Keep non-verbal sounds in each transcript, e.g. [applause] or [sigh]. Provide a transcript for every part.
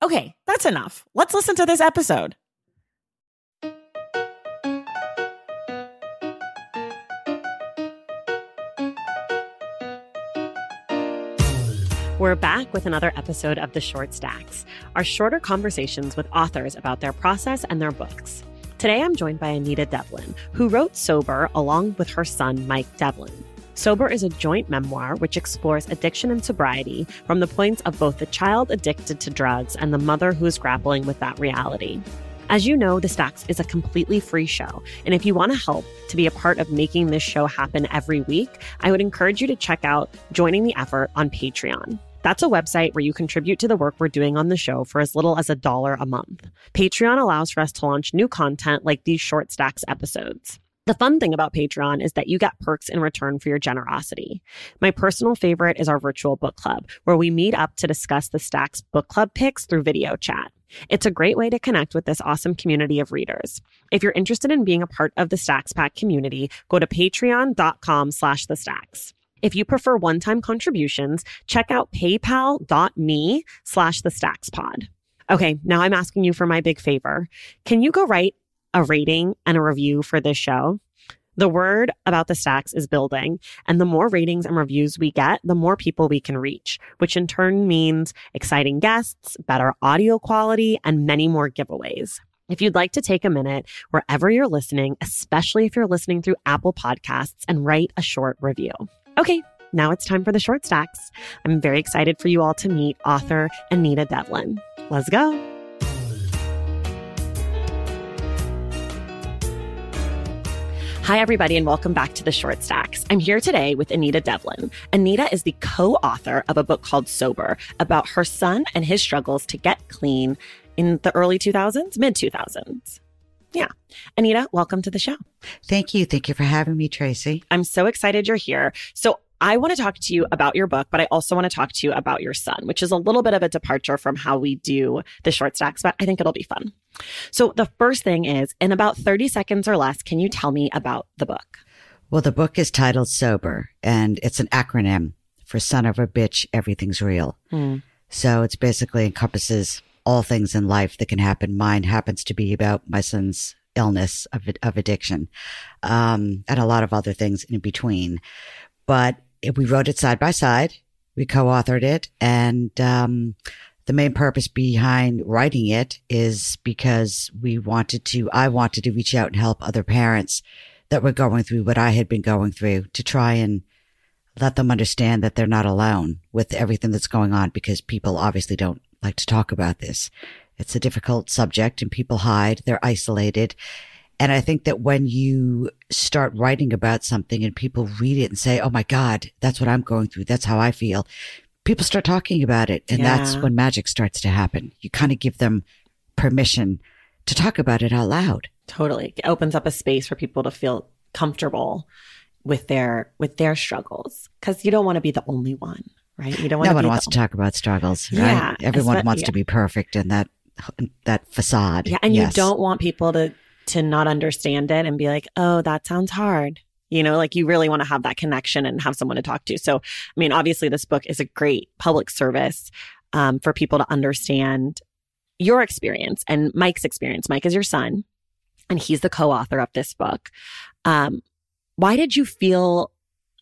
Okay, that's enough. Let's listen to this episode. We're back with another episode of The Short Stacks, our shorter conversations with authors about their process and their books. Today I'm joined by Anita Devlin, who wrote Sober along with her son, Mike Devlin. Sober is a joint memoir which explores addiction and sobriety from the points of both the child addicted to drugs and the mother who is grappling with that reality. As you know, The Stacks is a completely free show. And if you want to help to be a part of making this show happen every week, I would encourage you to check out Joining the Effort on Patreon. That's a website where you contribute to the work we're doing on the show for as little as a dollar a month. Patreon allows for us to launch new content like these short stacks episodes. The fun thing about Patreon is that you get perks in return for your generosity. My personal favorite is our virtual book club, where we meet up to discuss the Stacks book club picks through video chat. It's a great way to connect with this awesome community of readers. If you're interested in being a part of the Stacks Pack community, go to patreon.com slash the stacks. If you prefer one-time contributions, check out paypal.me slash the stacks pod. Okay, now I'm asking you for my big favor. Can you go write a rating and a review for this show? The word about the stacks is building, and the more ratings and reviews we get, the more people we can reach, which in turn means exciting guests, better audio quality, and many more giveaways. If you'd like to take a minute wherever you're listening, especially if you're listening through Apple Podcasts, and write a short review. Okay, now it's time for the short stacks. I'm very excited for you all to meet author Anita Devlin. Let's go. Hi, everybody, and welcome back to the Short Stacks. I'm here today with Anita Devlin. Anita is the co author of a book called Sober about her son and his struggles to get clean in the early 2000s, mid 2000s. Yeah. Anita, welcome to the show. Thank you. Thank you for having me, Tracy. I'm so excited you're here. So, I want to talk to you about your book, but I also want to talk to you about your son, which is a little bit of a departure from how we do the short stacks, but I think it'll be fun. So, the first thing is in about 30 seconds or less, can you tell me about the book? Well, the book is titled Sober, and it's an acronym for Son of a Bitch, Everything's Real. Hmm. So, it's basically encompasses all things in life that can happen. Mine happens to be about my son's illness of, of addiction, um, and a lot of other things in between. But we wrote it side by side. We co-authored it and, um, the main purpose behind writing it is because we wanted to, I wanted to reach out and help other parents that were going through what I had been going through to try and let them understand that they're not alone with everything that's going on because people obviously don't like to talk about this. It's a difficult subject and people hide, they're isolated. And I think that when you start writing about something and people read it and say, Oh my God, that's what I'm going through. That's how I feel. People start talking about it. And that's when magic starts to happen. You kind of give them permission to talk about it out loud. Totally. It opens up a space for people to feel comfortable with their with their struggles cuz you don't want to be the only one, right? You don't want No to one wants the, to talk about struggles, right? Yeah, Everyone wants yeah. to be perfect in that, that facade. Yeah, and Yes. you don't want people to to not understand it and be like, "Oh, that sounds hard." You know, like you really want to have that connection and have someone to talk to. So, I mean, obviously, this book is a great public service um, for people to understand your experience and Mike's experience. Mike is your son, and he's the co-author of this book. Um, why did you feel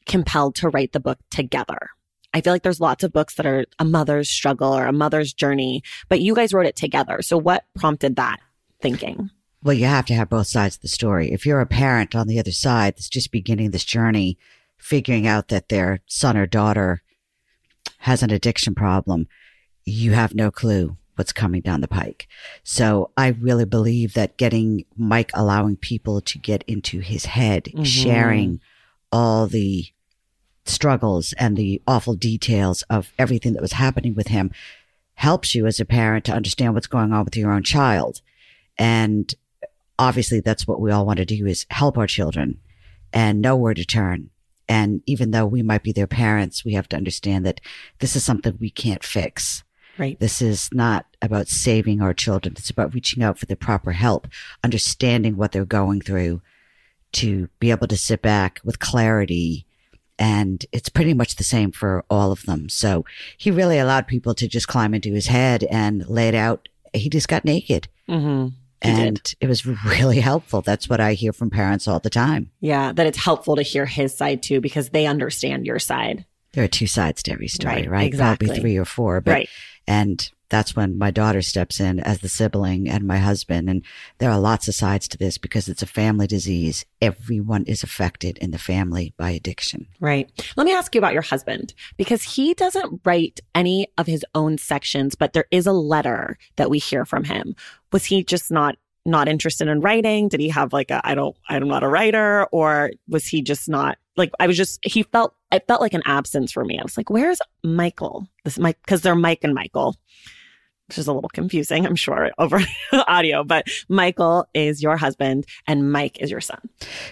compelled to write the book together? I feel like there's lots of books that are a mother's struggle or a mother's journey, but you guys wrote it together. So what prompted that thinking? Well, you have to have both sides of the story. If you're a parent on the other side that's just beginning this journey, figuring out that their son or daughter has an addiction problem, you have no clue what's coming down the pike. So I really believe that getting Mike allowing people to get into his head, mm-hmm. sharing all the struggles and the awful details of everything that was happening with him helps you as a parent to understand what's going on with your own child. And obviously that's what we all want to do is help our children and know where to turn. And even though we might be their parents, we have to understand that this is something we can't fix. Right. This is not about saving our children. It's about reaching out for the proper help, understanding what they're going through to be able to sit back with clarity. And it's pretty much the same for all of them. So he really allowed people to just climb into his head and lay it out. He just got naked. Mm-hmm. And it was really helpful. That's what I hear from parents all the time. Yeah, that it's helpful to hear his side too because they understand your side. There are two sides to every story, right? right? Exactly. Probably three or four, but right. And that's when my daughter steps in as the sibling and my husband. And there are lots of sides to this because it's a family disease. Everyone is affected in the family by addiction. Right. Let me ask you about your husband because he doesn't write any of his own sections, but there is a letter that we hear from him. Was he just not not interested in writing? Did he have like a I don't I'm not a writer or was he just not like I was just he felt it felt like an absence for me. I was like, where's Michael? This Mike because they're Mike and Michael. Which is a little confusing, I'm sure, [laughs] over audio, but Michael is your husband and Mike is your son.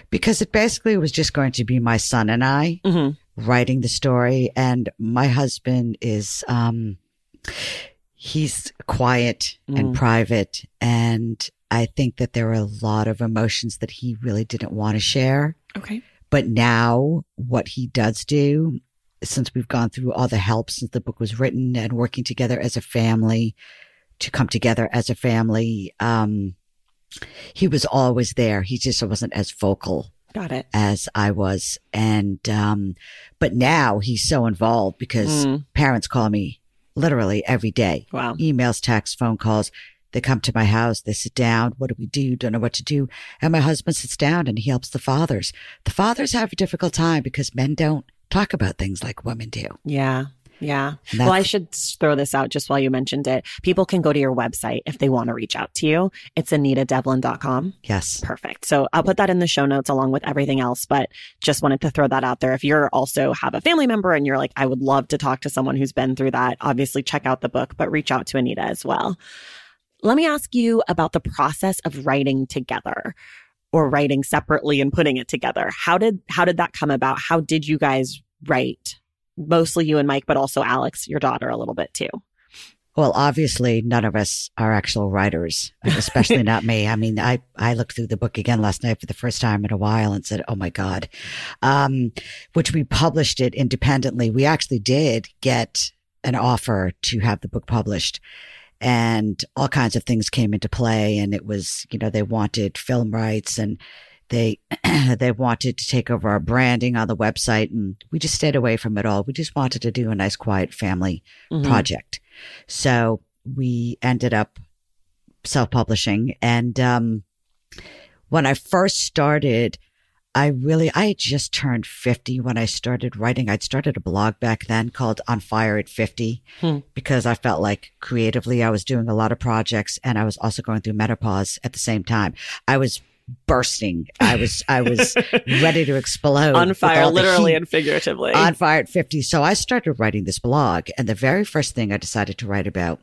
Because it basically was just going to be my son and I mm-hmm. writing the story. And my husband is, um, he's quiet mm. and private. And I think that there are a lot of emotions that he really didn't want to share. Okay. But now what he does do, since we've gone through all the help since the book was written and working together as a family to come together as a family, um, he was always there. He just wasn't as vocal. Got it. As I was. And, um, but now he's so involved because mm. parents call me literally every day. Wow. Emails, texts, phone calls. They come to my house. They sit down. What do we do? Don't know what to do. And my husband sits down and he helps the fathers. The fathers have a difficult time because men don't talk about things like women do. Yeah. Yeah. Well, I should throw this out just while you mentioned it. People can go to your website if they want to reach out to you. It's anitadevlin.com. Yes. Perfect. So I'll put that in the show notes along with everything else, but just wanted to throw that out there. If you're also have a family member and you're like, I would love to talk to someone who's been through that, obviously check out the book, but reach out to Anita as well. Let me ask you about the process of writing together or writing separately and putting it together. How did how did that come about? How did you guys write? Mostly you and Mike, but also Alex, your daughter a little bit too. Well, obviously none of us are actual writers, especially [laughs] not me. I mean, I, I looked through the book again last night for the first time in a while and said, Oh my God. Um, which we published it independently. We actually did get an offer to have the book published and all kinds of things came into play. And it was, you know, they wanted film rights and they, [clears throat] they wanted to take over our branding on the website. And we just stayed away from it all. We just wanted to do a nice, quiet family mm-hmm. project. So we ended up self publishing. And, um, when I first started, I really, I just turned 50 when I started writing. I'd started a blog back then called On Fire at 50 hmm. because I felt like creatively I was doing a lot of projects and I was also going through menopause at the same time. I was bursting. I was, I was [laughs] ready to explode. On fire, literally and figuratively. On fire at 50. So I started writing this blog and the very first thing I decided to write about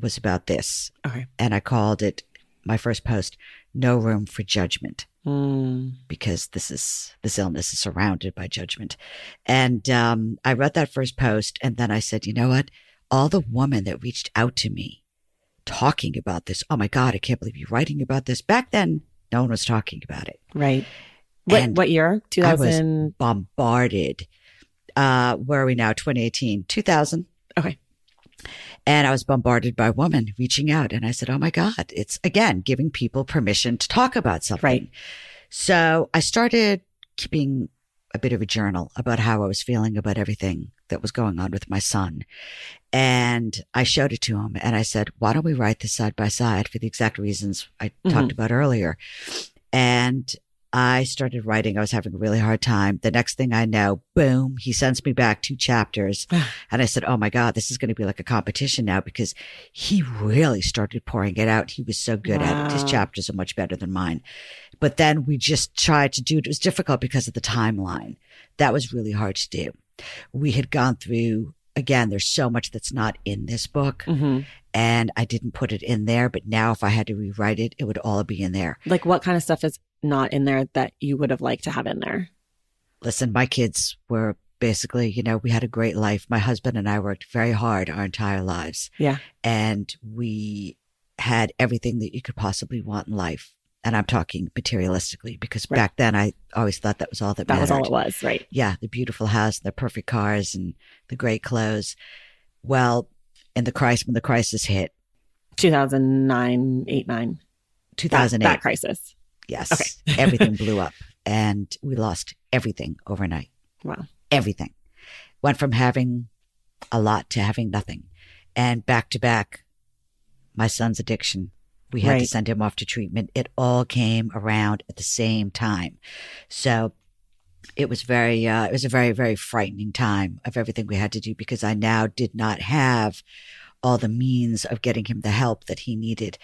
was about this. Okay. And I called it my first post, No Room for Judgment mm. because this is this illness is surrounded by judgment. And um, I read that first post, and then I said, you know what? All the women that reached out to me talking about this. Oh my God, I can't believe you're writing about this. Back then, no one was talking about it. Right. What, and what year? 2000. I was bombarded. Uh, where are we now? 2018, 2000. And I was bombarded by women reaching out. And I said, Oh my God, it's again giving people permission to talk about something. Right. So I started keeping a bit of a journal about how I was feeling about everything that was going on with my son. And I showed it to him and I said, why don't we write this side by side for the exact reasons I mm-hmm. talked about earlier? And I started writing. I was having a really hard time. The next thing I know, boom, he sends me back two chapters. and I said, Oh my God, this is going to be like a competition now because he really started pouring it out. He was so good wow. at it. His chapters are much better than mine. But then we just tried to do it. It was difficult because of the timeline. That was really hard to do. We had gone through again, there's so much that's not in this book. Mm-hmm. And I didn't put it in there, but now if I had to rewrite it, it would all be in there. Like what kind of stuff is not in there that you would have liked to have in there? Listen, my kids were basically, you know, we had a great life. My husband and I worked very hard our entire lives. Yeah. And we had everything that you could possibly want in life. And I'm talking materialistically because right. back then I always thought that was all that, that mattered. was all it was, right? Yeah, the beautiful house, the perfect cars, and the great clothes. Well, in the crisis, when the crisis hit, 2009, 8, 9. 2008. That, that crisis. Yes. Okay. [laughs] everything blew up and we lost everything overnight. Wow. Everything. Went from having a lot to having nothing. And back to back, my son's addiction. We had right. to send him off to treatment. It all came around at the same time. So it was very, uh, it was a very, very frightening time of everything we had to do because I now did not have all the means of getting him the help that he needed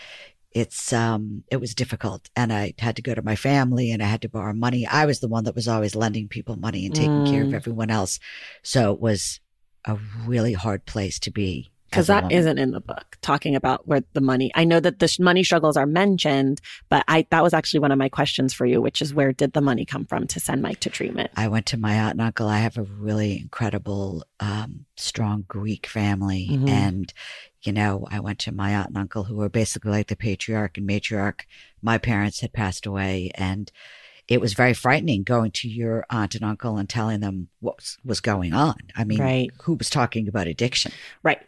it's um it was difficult and i had to go to my family and i had to borrow money i was the one that was always lending people money and taking mm. care of mm. everyone else so it was a really hard place to be because that not in the book talking about where the money i know that the sh- money struggles are mentioned but i that was actually one of my questions for you which is where did the money come from to send mike to treatment i went to my aunt and uncle i have a really incredible um, strong greek family mm-hmm. and you know, I went to my aunt and uncle who were basically like the patriarch and matriarch. My parents had passed away and it was very frightening going to your aunt and uncle and telling them what was going on. I mean, right. who was talking about addiction? Right.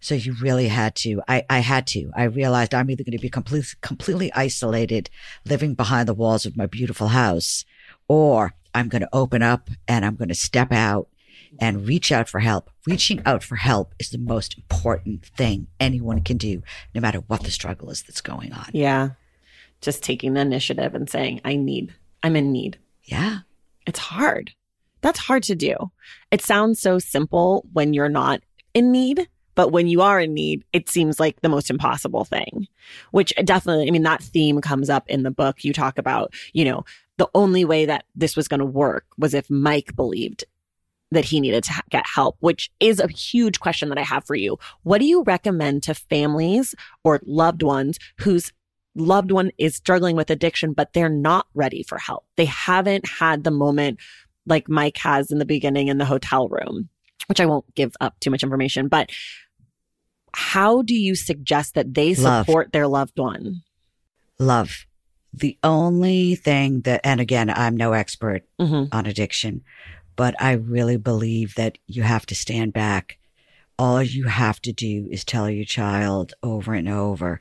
So you really had to, I, I had to, I realized I'm either going to be completely, completely isolated living behind the walls of my beautiful house or I'm going to open up and I'm going to step out and reach out for help. Reaching out for help is the most important thing anyone can do, no matter what the struggle is that's going on. Yeah. Just taking the initiative and saying, I need, I'm in need. Yeah. It's hard. That's hard to do. It sounds so simple when you're not in need, but when you are in need, it seems like the most impossible thing, which definitely, I mean, that theme comes up in the book. You talk about, you know, the only way that this was going to work was if Mike believed that he needed to get help, which is a huge question that I have for you. What do you recommend to families or loved ones whose loved one is struggling with addiction, but they're not ready for help? They haven't had the moment like Mike has in the beginning in the hotel room, which I won't give up too much information, but how do you suggest that they support Love. their loved one? Love. The only thing that, and again, I'm no expert mm-hmm. on addiction, but I really believe that you have to stand back. All you have to do is tell your child over and over,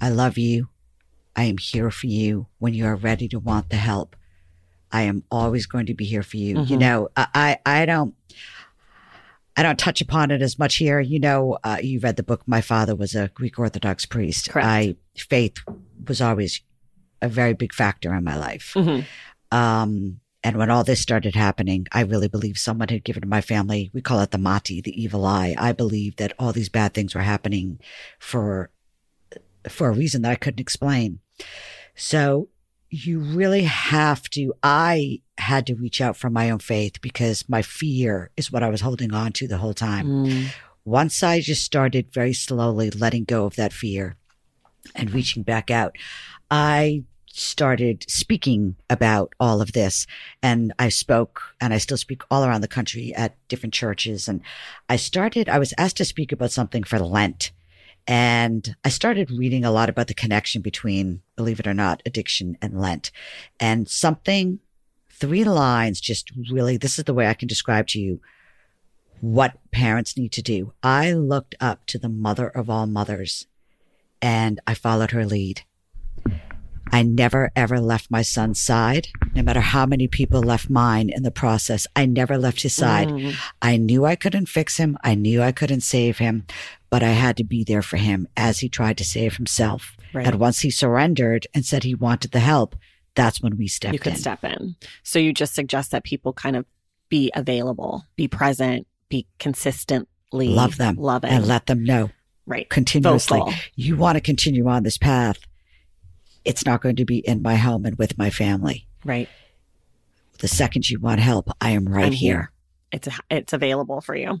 I love you. I am here for you when you are ready to want the help. I am always going to be here for you. Mm-hmm. You know, I, I don't, I don't touch upon it as much here. You know, uh, you read the book. My father was a Greek Orthodox priest. Correct. I, faith was always a very big factor in my life. Mm-hmm. Um, and when all this started happening, I really believe someone had given my family, we call it the Mati, the evil eye. I believe that all these bad things were happening for, for a reason that I couldn't explain. So you really have to, I had to reach out for my own faith because my fear is what I was holding on to the whole time. Mm. Once I just started very slowly letting go of that fear and reaching back out, I started speaking about all of this. And I spoke and I still speak all around the country at different churches. And I started, I was asked to speak about something for Lent. And I started reading a lot about the connection between, believe it or not, addiction and Lent. And something, three lines just really, this is the way I can describe to you what parents need to do. I looked up to the mother of all mothers and I followed her lead I never ever left my son's side, no matter how many people left mine in the process. I never left his side. Mm. I knew I couldn't fix him. I knew I couldn't save him, but I had to be there for him as he tried to save himself. Right. And once he surrendered and said he wanted the help, that's when we stepped in. You could in. step in. So you just suggest that people kind of be available, be present, be consistently love them, love it, and let them know. Right. Continuously. Vocal. You want to continue on this path. It's not going to be in my home and with my family. Right. The second you want help, I am right here. here. It's it's available for you.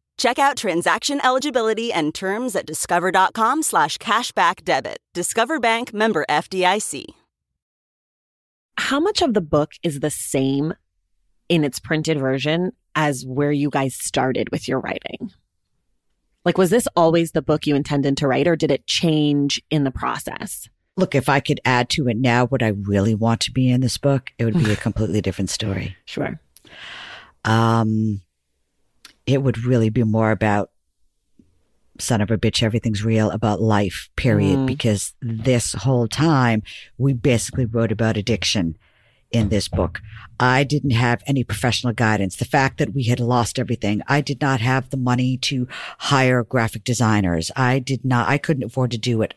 Check out transaction eligibility and terms at discover.com slash cashback debit. Discover Bank member FDIC. How much of the book is the same in its printed version as where you guys started with your writing? Like, was this always the book you intended to write or did it change in the process? Look, if I could add to it now what I really want to be in this book, it would be a [laughs] completely different story. Sure. Um, it would really be more about son of a bitch, everything's real about life, period. Mm. Because this whole time we basically wrote about addiction in this book. I didn't have any professional guidance. The fact that we had lost everything, I did not have the money to hire graphic designers. I did not, I couldn't afford to do it.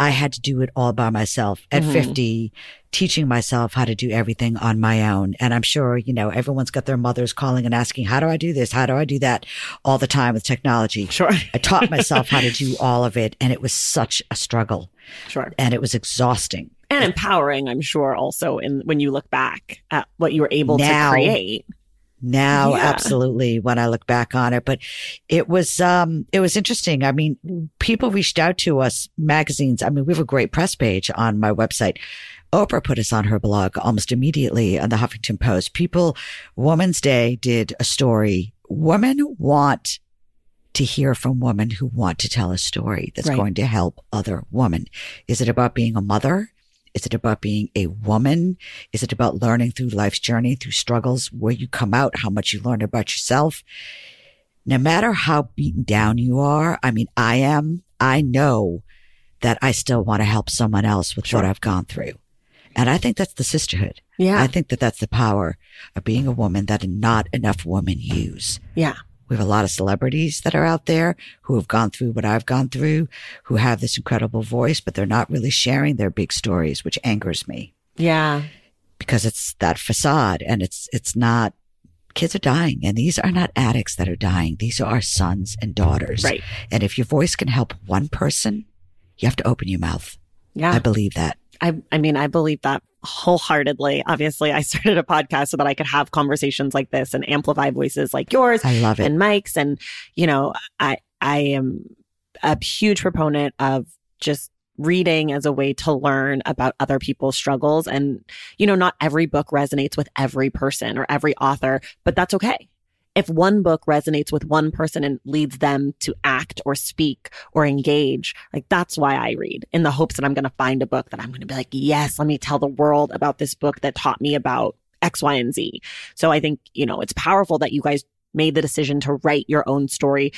I had to do it all by myself at mm-hmm. 50, teaching myself how to do everything on my own. And I'm sure, you know, everyone's got their mothers calling and asking, how do I do this? How do I do that all the time with technology? Sure. I taught [laughs] myself how to do all of it. And it was such a struggle. Sure. And it was exhausting. And empowering, I'm sure, also in when you look back at what you were able now, to create now yeah. absolutely when i look back on it but it was um it was interesting i mean people reached out to us magazines i mean we have a great press page on my website Oprah put us on her blog almost immediately on the Huffington Post. People, Woman's Day did a story. Women want to hear from women who want to tell a story that's right. going to help other women. Is it about being a mother? Is it about being a woman? Is it about learning through life's journey, through struggles, where you come out, how much you learn about yourself? no matter how beaten down you are, I mean, I am, I know that I still want to help someone else with Sure. what I've gone through. And I think that's the sisterhood. Yeah. I think that that's the power of being a woman that not enough women use. yeah. We have a lot of celebrities that are out there who have gone through what I've gone through, who have this incredible voice, but they're not really sharing their big stories, which angers me Yeah. because it's that facade and it's, it's not, kids are dying and these are not addicts that are dying. These are our sons and daughters. Right. And if your voice can help one person, you have to open your mouth. Yeah. I believe that. I, I mean, I believe that wholeheartedly. Obviously, I [laughs] started a podcast so that I could have conversations like this and amplify voices like yours I love it. and Mike's. And, you know, I, I am a huge proponent of just reading as a way to learn about other people's struggles. And, you know, not every book resonates with every person or every author, but that's okay. If one book resonates with one person and leads them to act or speak or engage, like that's why I read in the hopes that I'm going to find a book that I'm going to be like, yes, let me tell the world about this book that taught me about X, Y, and Z. So I think, you know, it's powerful that you guys made the decision to write your own story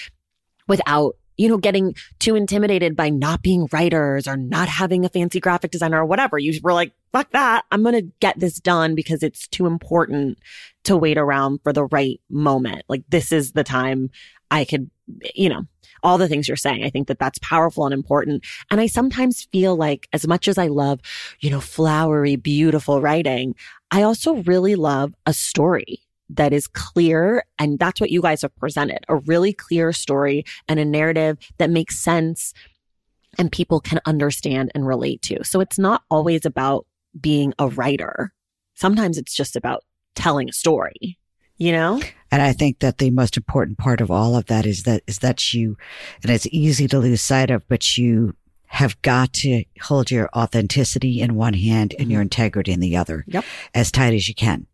without, you know, getting too intimidated by not being writers or not having a fancy graphic designer or whatever. You were like, fuck that. I'm going to get this done because it's too important to wait around for the right moment. Like this is the time I could, you know, all the things you're saying. I think that that's powerful and important. And I sometimes feel like as much as I love, you know, flowery, beautiful writing, I also really love a story that is clear. And that's what you guys have presented a really clear story and a narrative that makes sense and people can understand and relate to. So it's not always about being a writer. Sometimes it's just about telling a story, you know? And I think that the most important part of all of that is that is that you, and it's easy to lose sight of, but you have got to hold your authenticity in one hand and your mm-hmm. integrity in the other, Yep. as tight as you can,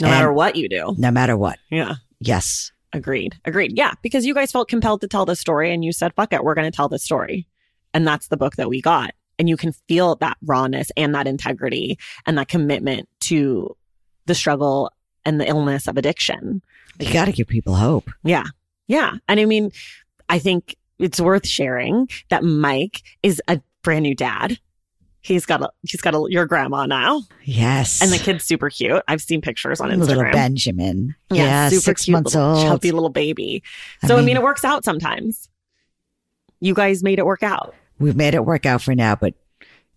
No And- matter what you do. no matter what. Yeah. Yes, Agreed. Agreed. Yeah. Because you guys felt compelled to tell the story and you said, fuck it, we're going to tell the story. And that's the book that we got. And you can feel that rawness and that integrity and that commitment to the struggle and the illness of addiction. you got to give people hope. Yeah. Yeah. And I mean, I think it's worth sharing that Mike is a brand new dad. He's got a, he's got a, your grandma now Yes, and the kid's super cute. I've seen pictures on Instagram. little Benjamin. Yeah, super six cute, months little old. chubby little baby. So I mean, mean- it works out sometimes. You guys made it work out. We've made it work out for now, but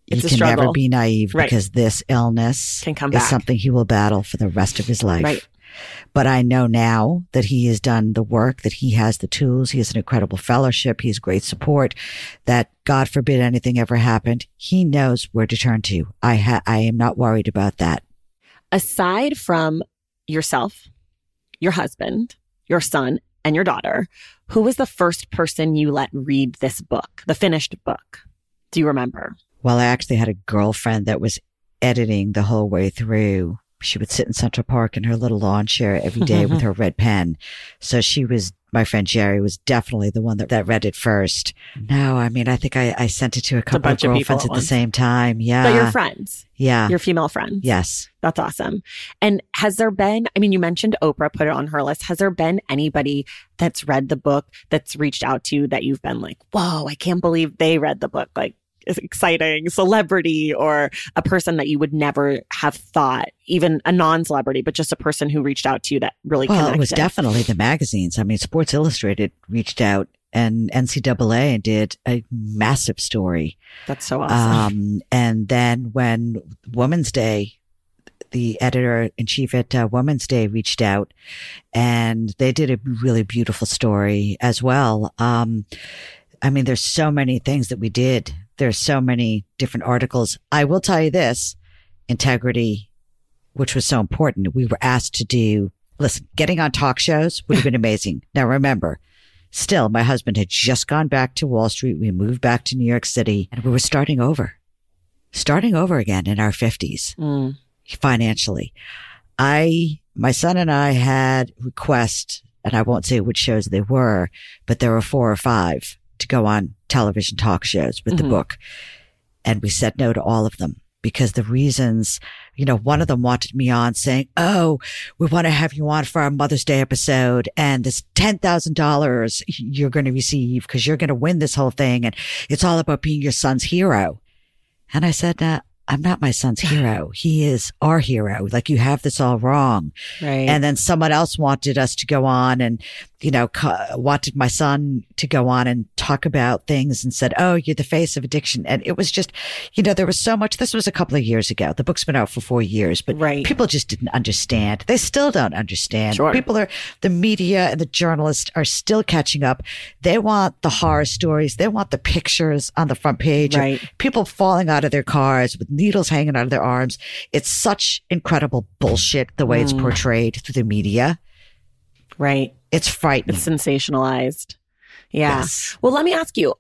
It's you can never be naive Right. because this illness Can come back. is something he will battle for the rest of his life. Right. But I know now that he has done the work, that he has the tools, he has an incredible fellowship, he has great support, that God forbid anything ever happened, he knows where to turn to. I ha- I am not worried about that. Aside from yourself, your husband, your son, and your daughter, who was the first person you let read this book, the finished book? Do you remember? Well, I actually had a girlfriend that was editing the whole way through. She would sit in Central Park in her little lawn chair every day with [laughs] her red pen. So she was, my friend Jerry was definitely the one that, that read it first. No, I mean, I think I, I sent it to a couple of bunch of girlfriends at at, the same time. Yeah. but your friends, yeah. your female friends. yes. That's awesome. And has there been, I mean, you mentioned Oprah put it on her list. Has there been anybody that's read the book that's reached out to you that you've been like, whoa, I can't believe they read the book? Like, exciting celebrity or a person that you would never have thought, even a non celebrity, but just a person who reached out to you that really Well, connected. it was definitely the magazines. I mean, Sports Illustrated reached out and NCAA did a massive story. That's so awesome. Um, and then when Women's Day, the editor in chief at uh, Women's Day reached out and they did a really beautiful story as well. Um, I mean, there's so many things that we did. There's so many different articles. I will tell you this integrity, which was so important. We were asked to do, listen, getting on talk shows would have been [laughs] amazing. Now remember, still, my husband had just gone back to Wall Street. We moved back to New York City and we were starting over, starting over again in our fifties Mm. financially. I, my son and I had requests, and I won't say which shows they were, but there were four or five to go on television talk shows with the Mhm. book. And we said no to all of them. because the reasons, you know, one of them wanted me on saying, Oh, we want to have you on for our Mother's Day episode and this $10,000 you're going to receive because you're going to win this whole thing. And it's all about being your son's hero. And I said, uh, I'm not my son's [sighs] hero. He is our hero. Like you have this all wrong. Right. And then someone else wanted us to go on and, you know, wanted my son to go on and talk about things and said, Oh, you're the face of addiction. And it was just, you know, there was so much. This was a couple of years ago. The book's been out for four years, but Right. people just didn't understand. They still don't understand. Sure. People are, the media and the journalists are still catching up. They want the horror stories. They want the pictures on the front page. Right. People falling out of their cars with needles hanging out of their arms. It's such incredible bullshit the way it's Mm. portrayed through the media. right. It's frightening. It's sensationalized. Yeah. Yes. Well, let me ask you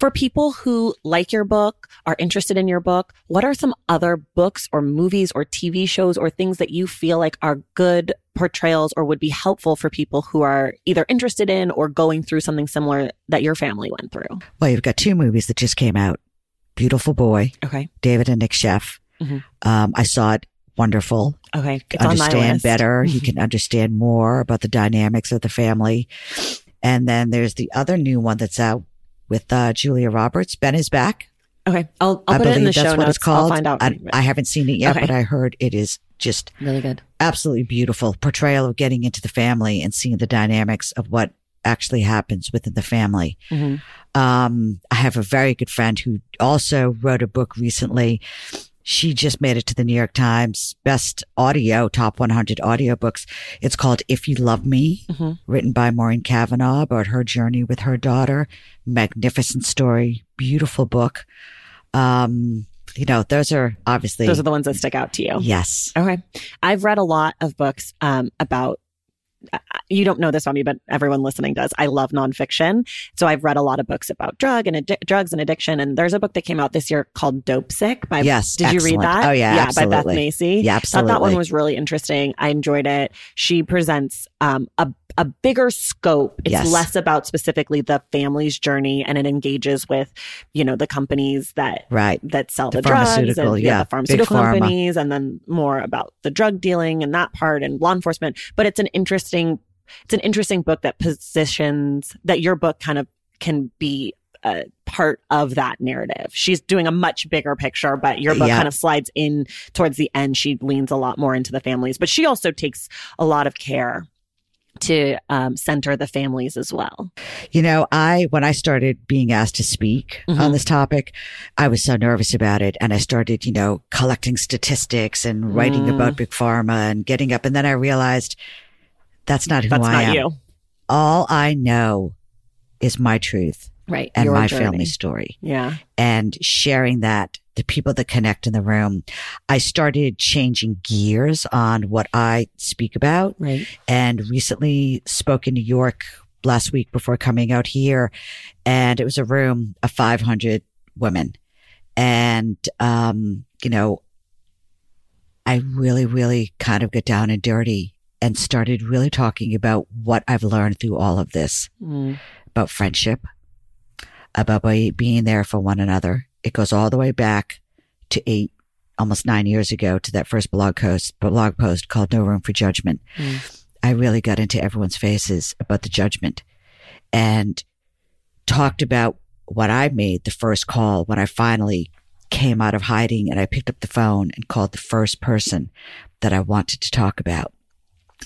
for people who like your book, are interested in your book, what are some other books or movies or TV shows or things that you feel like are good portrayals or would be helpful for people who are either interested in or going through something similar that your family went through? Well, you've got two movies that just came out. Beautiful Boy, Okay. David and Nick Sheff. Mhm. Um, I saw it. Wonderful. Okay. It's on my understand better. You [laughs] can understand more about the dynamics of the family. And then there's the other new one that's out with uh, Julia Roberts. Ben is back. Okay. I'll, I'll I put it believe in the that's show what notes. it's called. I'll find out. I, I haven't seen it yet, Okay. but I heard it is just really good. absolutely beautiful portrayal of getting into the family and seeing the dynamics of what actually happens within the family. Mhm. Um, I have a very good friend who also wrote a book recently. She just made it to the New York Times best audio, top 100 audiobooks. It's called If You Love Me, Mhm. written by Maureen Cavanagh about her journey with her daughter. Magnificent story, beautiful book. Um, you know, those are obviously, Those are the ones that stick out to you. yes. Okay. I've read a lot of books um, about. You don't know this about me, but everyone listening does. I love nonfiction, so I've read a lot of books about drug and addi- drugs and addiction. And there's a book that came out this year called "Dopesick." By Yes, did you read that? Oh, yeah, yeah, by Beth. Macy. Yeah, Absolutely. Thought that one was really interesting. I enjoyed it. She presents um, a a bigger scope. It's Yes. less about specifically the family's journey, and it engages with you know the companies that Right. that sell The the, drugs and yeah, the pharmaceutical companies and then more about the drug dealing and that part and law enforcement but it's an interesting it's an interesting book that positions that your book kind of can be a part of that narrative. She's doing a much bigger picture, but your book Yeah. kind of slides in towards the end. She leans a lot more into the families, but she also takes a lot of care to um, center the families as well. You know, I, when I started being asked to speak Mhm. on this topic, I was so nervous about it. And I started, you know, collecting statistics and writing Mm. about Big Pharma and getting up. And then I realized that's not who That's I not am. you. All I know is my truth Right. and my journey. family story Yeah. and sharing that, the people that connect in the room. I started changing gears on what I speak about Right. and recently spoke in New York last week before coming out here. And it was a room of 500 women. And, um, you know, I really, really kind of got down and dirty and started really talking about what I've learned through all of this Mm. about friendship, about being there for one another. It goes all the way back to eight, almost nine years ago to that first blog post, blog post called No Room for Judgment. Mm. I really got into everyone's faces about the judgment and talked about what I made the first call when I finally came out of hiding and I picked up the phone and called the first person that I wanted to talk about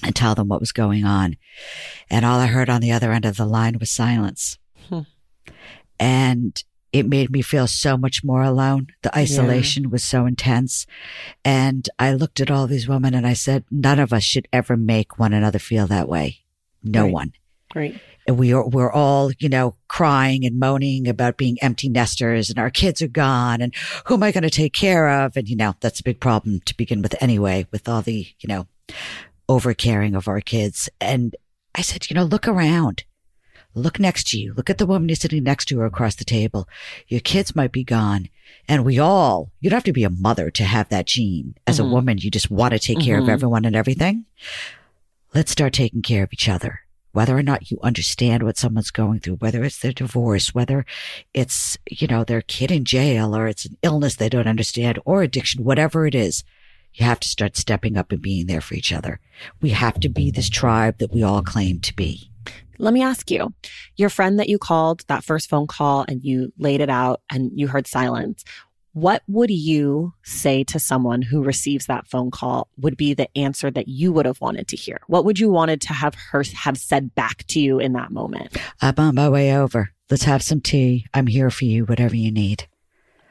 and tell them what was going on. And all I heard on the other end of the line was silence. Hmm. And it made me feel so much more alone. The isolation was so intense. And I looked at all these women and I said, none of us should ever make one another feel that way. No Right. one. Right. And we are, we're all, you know, crying and moaning about being empty nesters and our kids are gone and who am I going to take care of? And, you know, that's a big problem to begin with anyway, with all the, you know, over caring of our kids. And I said, you know, look around. Look next to you. Look at the woman you're sitting next to her across the table. Your kids might be gone. And we all, you don't have to be a mother to have that gene. As Mhm. a woman, you just want to take care of Mhm. everyone and everything. Let's start taking care of each other whether or not you understand what someone's going through, whether it's their divorce, whether it's, you know, their kid in jail or it's an illness they don't understand or addiction, whatever it is, you have to start stepping up and being there for each other. We have to be this tribe that we all claim to be. Let me ask you, your friend that you called that first phone call and you laid it out and you heard silence. What would you say to someone who receives that phone call would be the answer that you would have wanted to hear? What would you wanted to have her have said back to you in that moment? I'm on my way over. Let's have some tea. I'm here for you, whatever you need.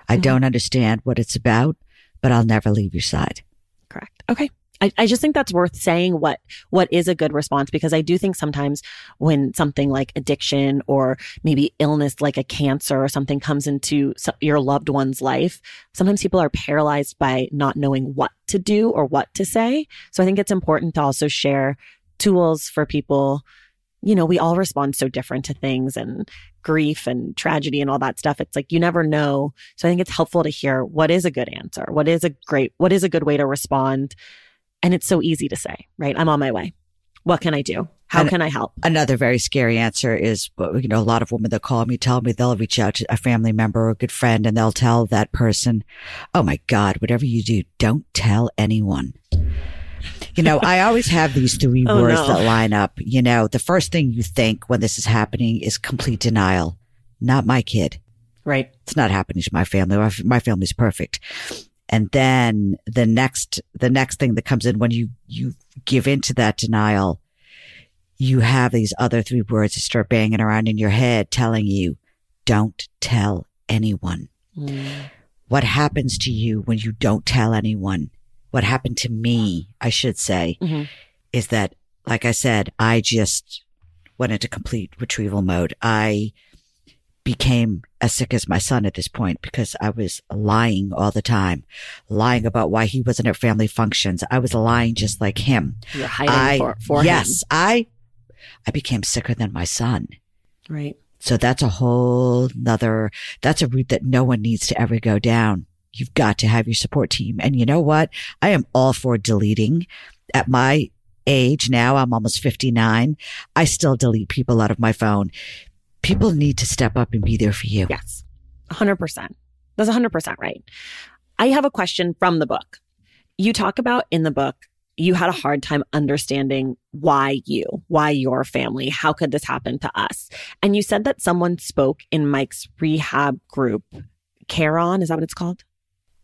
I mm-hmm. don't understand what it's about, but I'll never leave your side. Correct. Okay. I, I just think that's worth saying what what is a good response because I do think sometimes when something like addiction or maybe illness like a cancer or something comes into your loved one's life, sometimes people are paralyzed by not knowing what to do or what to say. So I think it's important to also share tools for people. You know, we all respond so different to things and grief and tragedy and all that stuff. It's like you never know. So I think it's helpful to hear what is a good answer, what is a great, what is a good way to respond and it's so easy to say, right? I'm on my way. What can I do? How and can I help? Another very scary answer is, you know, a lot of women that call me tell me they'll reach out to a family member or a good friend and they'll tell that person, Oh my God, whatever you do, don't tell anyone. You know, I always have these three [laughs] oh, words no. that line up. You know, the first thing you think when this is happening is complete denial. Not my kid. Right. It's not happening to my family. My, my family's perfect. And then the next, the next thing that comes in when you, you give into that denial, you have these other three words that start banging around in your head telling you, don't tell anyone. Mm. What happens to you when you don't tell anyone? What happened to me, I should say, mm-hmm. is that, like I said, I just went into complete retrieval mode. I became as sick as my son at this point because I was lying all the time, lying about why he wasn't at family functions. I was lying just like him. You're hiding I, for, for yes, him. I, I became sicker than my son. Right. So that's a whole nother, that's a route that no one needs to ever go down. You've got to have your support team. And you know what? I am all for deleting at my age now. I'm almost 59. I still delete people out of my phone people need to step up and be there for you. Yes. 100%. That's 100% right. I have a question from the book. You talk about in the book, you had a hard time understanding why you, why your family, how could this happen to us? And you said that someone spoke in Mike's rehab group. Caron, is that what it's called?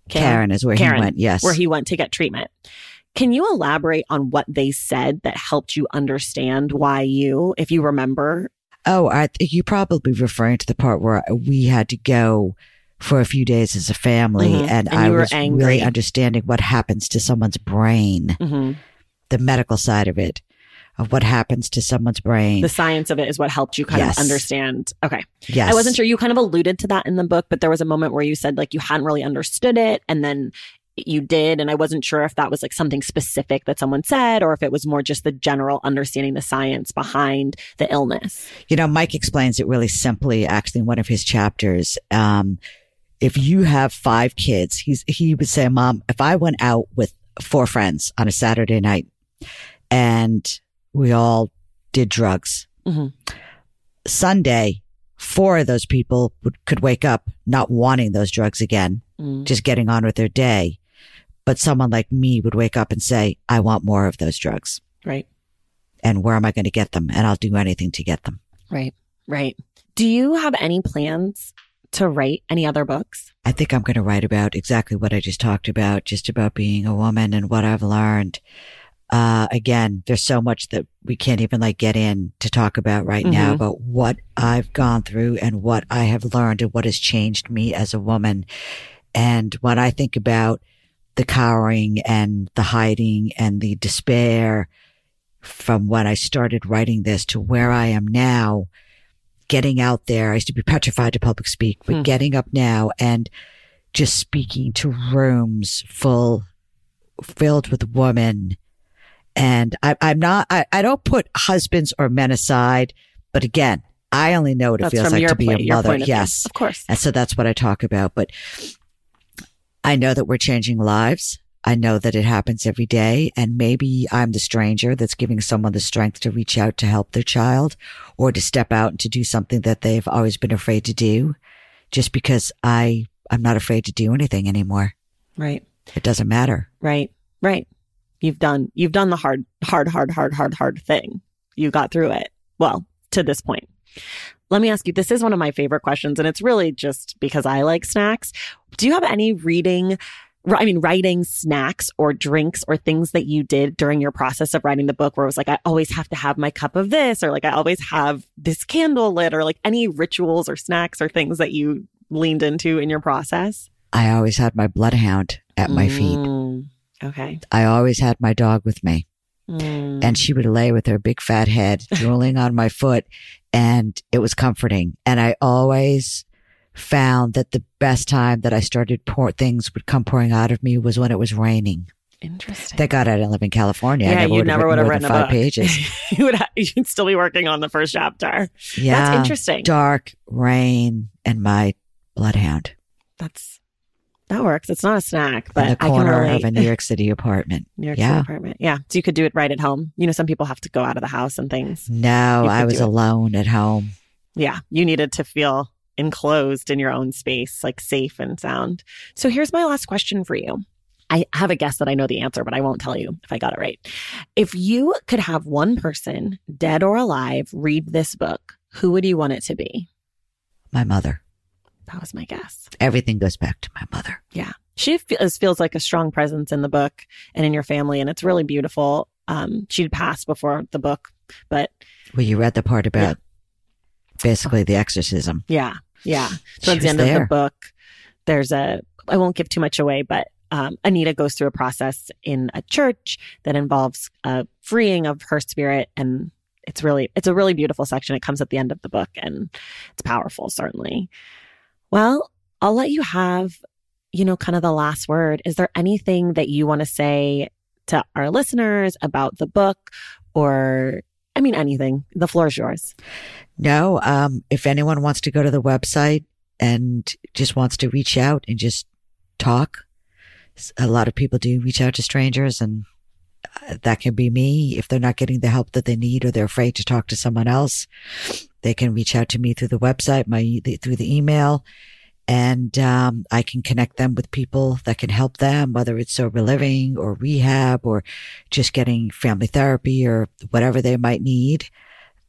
Caron, Caron is where Caron, he went, yes. Where he went to get treatment. Can you elaborate on what they said that helped you understand why you, if you remember Oh, I think you're probably referring to the part where we had to go for a few days as a family, mm-hmm. and, and, I was angry. really understanding what happens to someone's brain, mm-hmm. the medical side of it, of what happens to someone's brain. The science of it is what helped you kind yes. of understand. Okay. Yes. I wasn't sure. You kind of alluded to that in the book, but there was a moment where you said like you hadn't really understood it, and then you did. And I wasn't sure if that was like something specific that someone said or if it was more just the general understanding the science behind the illness. You know, Mike explains it really simply, actually, in one of his chapters. Um, if you have five kids, he's, he would say, mom, if I went out with four friends on a Saturday night and we all did drugs, mm-hmm. Sunday, four of those people would, could wake up not wanting those drugs again, mm. just getting on with their day. But someone like me would wake up and say, I want more of those drugs. Right. And where am I going to get them? And I'll do anything to get them. Right. Right. Do you have any plans to write any other books? I think I'm going to write about exactly what I just talked about, just about being a woman and what I've learned. Uh, again, there's so much that we can't even like get in to talk about right mm-hmm. now about what I've gone through and what I have learned and what has changed me as a woman. And when I think about the cowering and the hiding and the despair from when I started writing this to where I am now, getting out there. I used to be petrified to public speak, but hmm. getting up now and just speaking to rooms full, filled with women. And I, am not, I, I, don't put husbands or men aside, but again, I only know what it that's feels like to be a mother. Yes. View. Of course. And so that's what I talk about. But I know that we're changing lives. I know that it happens every day. And maybe I'm the stranger that's giving someone the strength to reach out to help their child or to step out and to do something that they've always been afraid to do just because I, I'm not afraid to do anything anymore. Right. It doesn't matter. Right. Right. You've done, you've done the hard, hard, hard, hard, hard, hard thing. You got through it. Well, to this point. Let me ask you, this is one of my favorite questions, and it's really just because I like snacks. Do you have any reading I mean, writing snacks or drinks or things that you did during your process of writing the book where it was like, I always have to have my cup of this, or like, I always have this candle lit, or like any rituals or snacks or things that you leaned into in your process? I always had my bloodhound at my feet. Mm, okay. I always had my dog with me. Mm. and she would lay with her big fat head [laughs] drooling on my foot and it was comforting and i always found that the best time that i started pour things would come pouring out of me was when it was raining Interesting. thank god i didn't live in california yeah, I you never would have more written five book. [laughs] pages you would ha- [laughs] you'd still be working on the first chapter. yeah That's interesting. dark rain and my bloodhound That's that works. It's not a snack, but in the I can corner of a new york city apartment [laughs] New York Yeah. City apartment. Yeah. So you could do it right at home. You know, some people have to go out of the house and things. no i was alone at home Yeah. You needed to feel enclosed in your own space, like safe and sound. So here's my last question for you. I have a guess that I know the answer, but I won't tell you if I got it right. If you could have one person, dead or alive, read this book, who would you want it to be? my mother That was my guess. everything goes back to my mother Yeah. She feels, feels like a strong presence in the book and in your family, and it's really beautiful. Um, she'd passed before the book, but well you read the part about basically the exorcism yeah, yeah. Towards the end of the book, there's a, I won't give too much away, but um, Anita goes through a process in a church that involves a freeing of her spirit. And it's really, it's a really beautiful section. It comes at the end of the book and it's powerful, certainly. Well, I'll let you have, you know, kind of the last word. Is there anything that you want to say to our listeners about the book or, I mean, anything? The floor is yours. No, um, if anyone wants to go to the website and just wants to reach out and just talk, a lot of people do reach out to strangers and uh, that can be me. If they're not getting the help that they need or they're afraid to talk to someone else, they can reach out to me through the website, my, through the email. And, um, I can connect them with people that can help them, whether it's sober living or rehab or just getting family therapy or whatever they might need.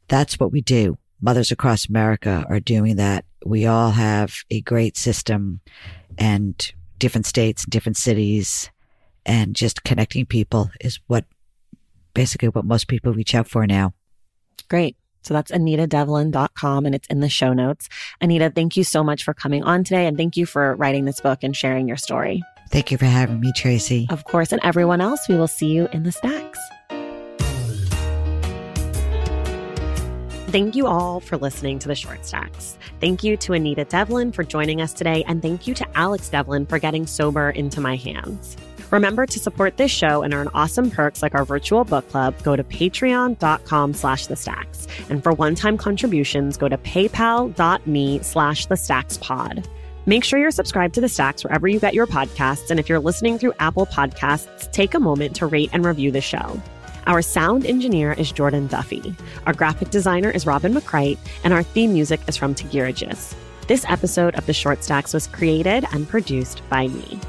That's what we do mothers across America are doing that. We all have a great system and different states, and different cities, and just connecting people is what basically what most people reach out for now. Great. So that's anitadevlin.com and it's in the show notes. Anita, thank you so much for coming on today and thank you for writing this book and sharing your story. Thank you for having me, Traci. Of course, and everyone else, we will see you in the stacks. Thank you all for listening to the Short Stacks. Thank you to Anita Devlin for joining us today, and thank you to Alex Devlin for getting sober into my hands. Remember to support this show and earn awesome perks like our virtual book club. Go to patreon.com slash the stacks. And for one-time contributions, go to paypal.me slash the stacks pod. Make sure you're subscribed to the stacks wherever you get your podcasts. And if you're listening through Apple Podcasts, take a moment to rate and review the show. Our sound engineer is Jordan Duffy. Our graphic designer is Robin McCrite, and our theme music is from Tagirijus. This episode of The Short Stacks was created and produced by me.